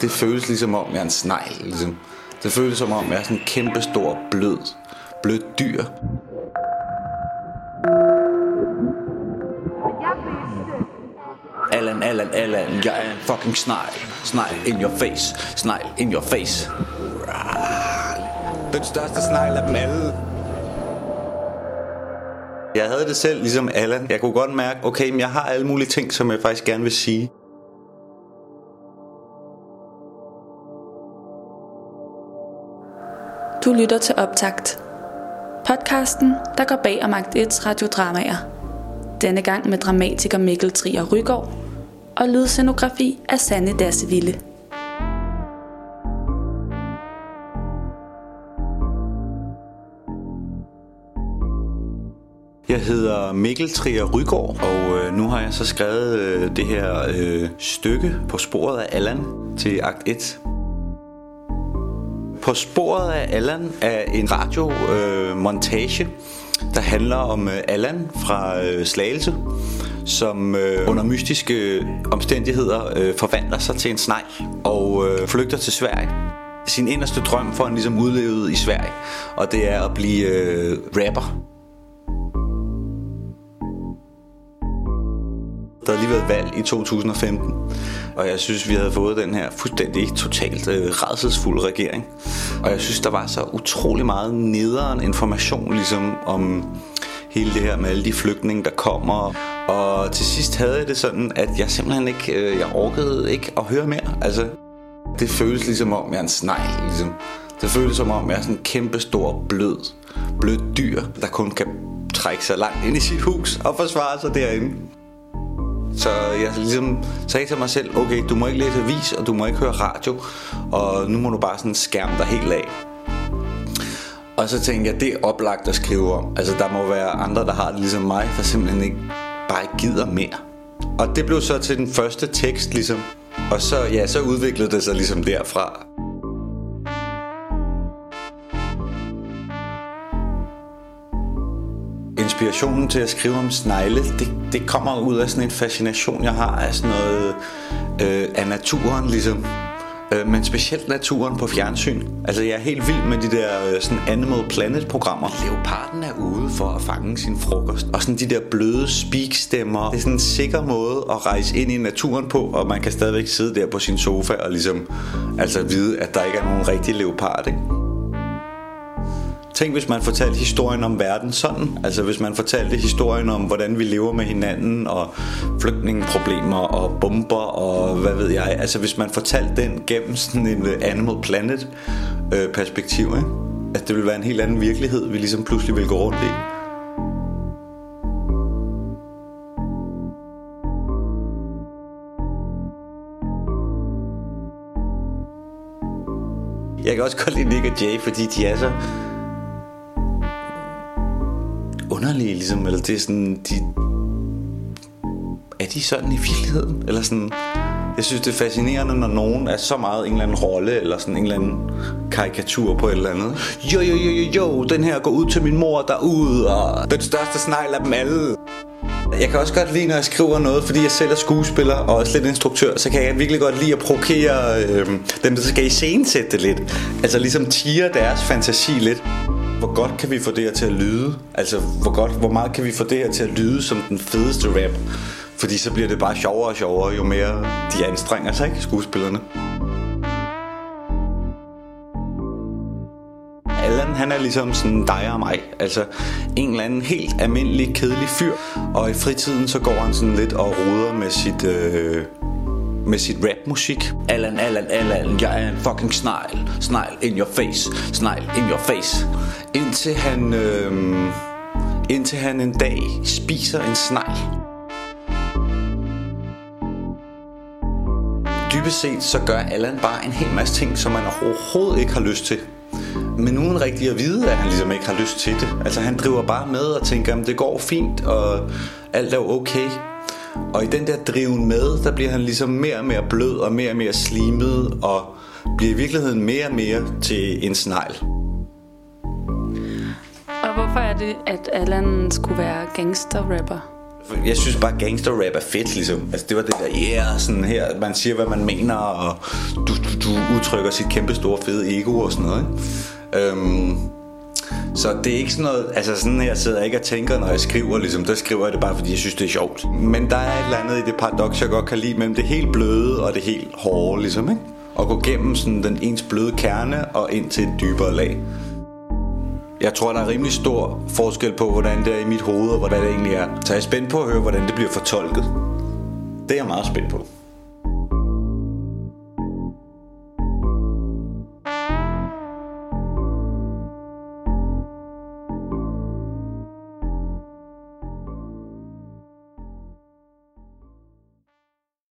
Det føles ligesom om, jeg er en snegl. Ligesom. Det føles som om, jeg er sådan en kæmpe stor, blød, blød dyr. Allan, Allan, Allan, jeg er en fucking snegl. Snegl in your face. Snegl in your face. Den største snegl af dem alle. Jeg havde det selv ligesom Allan. Jeg kunne godt mærke, okay, men jeg har alle mulige ting, som jeg faktisk gerne vil sige. Du lytter til Optakt. Podcasten, der går bag om Akt 1's radiodramaer. Denne gang med dramatiker Mikkel Trier Rygaard og lydscenografi af Sanne Dasseville. Jeg hedder Mikkel Trier Rygaard, og øh, nu har jeg så skrevet øh, det her øh, stykke på sporet af Allan til akt 1. På sporet af Allan er en radiomontage, øh, montage, der handler om øh, Allan fra øh, Slagelse, som øh, under mystiske øh, omstændigheder øh, forvandler sig til en snegl og øh, flygter til Sverige. Sin inderste drøm får han ligesom udlevet i Sverige, og det er at blive øh, rapper. Der havde lige været valg i 2015, og jeg synes, vi havde fået den her fuldstændig totalt øh, redselsfuld regering. Og jeg synes, der var så utrolig meget nederen information ligesom om hele det her med alle de flygtninge, der kommer. Og til sidst havde jeg det sådan, at jeg simpelthen ikke, øh, jeg orkede ikke at høre mere. Altså, det føles ligesom om, jeg er en snegl, ligesom. Det føles som om, jeg er sådan en kæmpe stor, blød, blød dyr, der kun kan trække sig langt ind i sit hus og forsvare sig derinde. Så jeg ligesom sagde til mig selv, okay, du må ikke læse avis, og du må ikke høre radio, og nu må du bare sådan skærme dig helt af. Og så tænkte jeg, det er oplagt at skrive om. Altså, der må være andre, der har det ligesom mig, der simpelthen ikke bare ikke gider mere. Og det blev så til den første tekst, ligesom. Og så, ja, så udviklede det sig ligesom derfra. Inspirationen til at skrive om snegle, det, det kommer ud af sådan en fascination, jeg har af sådan noget øh, af naturen, ligesom. Øh, men specielt naturen på fjernsyn. Altså, jeg er helt vild med de der øh, sådan Animal Planet-programmer. Leoparden er ude for at fange sin frokost. Og sådan de der bløde speak-stemmer. Det er sådan en sikker måde at rejse ind i naturen på, og man kan stadigvæk sidde der på sin sofa og ligesom altså vide, at der ikke er nogen rigtig leopard, ikke? Tænk hvis man fortalte historien om verden sådan. Altså hvis man fortalte historien om hvordan vi lever med hinanden Og flygtningeproblemer og bomber og hvad ved jeg. Altså hvis man fortalte den gennem sådan en øh, Animal Planet øh, perspektiv ikke? At det ville være en helt anden virkelighed Vi ligesom pludselig ville gå rundt i. Jeg kan også godt lide Nick og Jay, fordi de er så underlige, ligesom, eller det er sådan, de, er de sådan i virkeligheden? Eller sådan, jeg synes, det er fascinerende, når nogen er så meget en eller anden rolle, eller sådan en eller anden karikatur på et eller andet. Jo, jo, jo, jo, jo, den her går ud til min mor derude, og den største snegl af dem alle. Jeg kan også godt lide, når jeg skriver noget, fordi jeg selv er skuespiller og også lidt instruktør, så kan jeg virkelig godt lide at provokere øh, dem, der skal i scenesætte det lidt. Altså ligesom tiger deres fantasi lidt. Hvor godt kan vi få det her til at lyde? Altså, hvor, godt, hvor meget kan vi få det her til at lyde som den fedeste rap? Fordi så bliver det bare sjovere og sjovere, jo mere de anstrenger sig, ikke, skuespillerne. Allan, han er ligesom sådan dig og mig. Altså en eller anden helt almindelig, kedelig fyr. Og i fritiden, så går han sådan lidt og roder med sit... Øh, med sit rapmusik. Allan, Allan, Allan, jeg er en fucking snegl. Snegl in your face. Snegl in your face. Indtil han, øh, indtil han en dag spiser en snegl. Dybest set så gør Allan bare en hel masse ting, som man overhovedet ikke har lyst til. Men uden rigtig at vide, at han ligesom ikke har lyst til det. Altså han driver bare med og tænker, at det går fint, og alt er okay. Og i den der driven med, der bliver han ligesom mere og mere blød og mere og mere slimet og bliver i virkeligheden mere og mere til en snegl. Og hvorfor er det, at Allan skulle være gangsterrapper? Jeg synes bare gangster rap er fedt ligesom Altså det var det der Yeah sådan her Man siger hvad man mener Og du, du, du udtrykker sit kæmpe store fede ego Og sådan noget ikke? Øhm, så det er ikke sådan noget Altså sådan her sidder jeg ikke og tænker Når jeg skriver ligesom Der skriver jeg det bare fordi jeg synes det er sjovt Men der er et eller andet i det paradoks Jeg godt kan lide Mellem det helt bløde og det helt hårde ligesom ikke? Og gå gennem sådan den ens bløde kerne Og ind til et dybere lag jeg tror, der er rimelig stor forskel på, hvordan det er i mit hoved, og hvordan det egentlig er. Så jeg er spændt på at høre, hvordan det bliver fortolket. Det er jeg meget spændt på.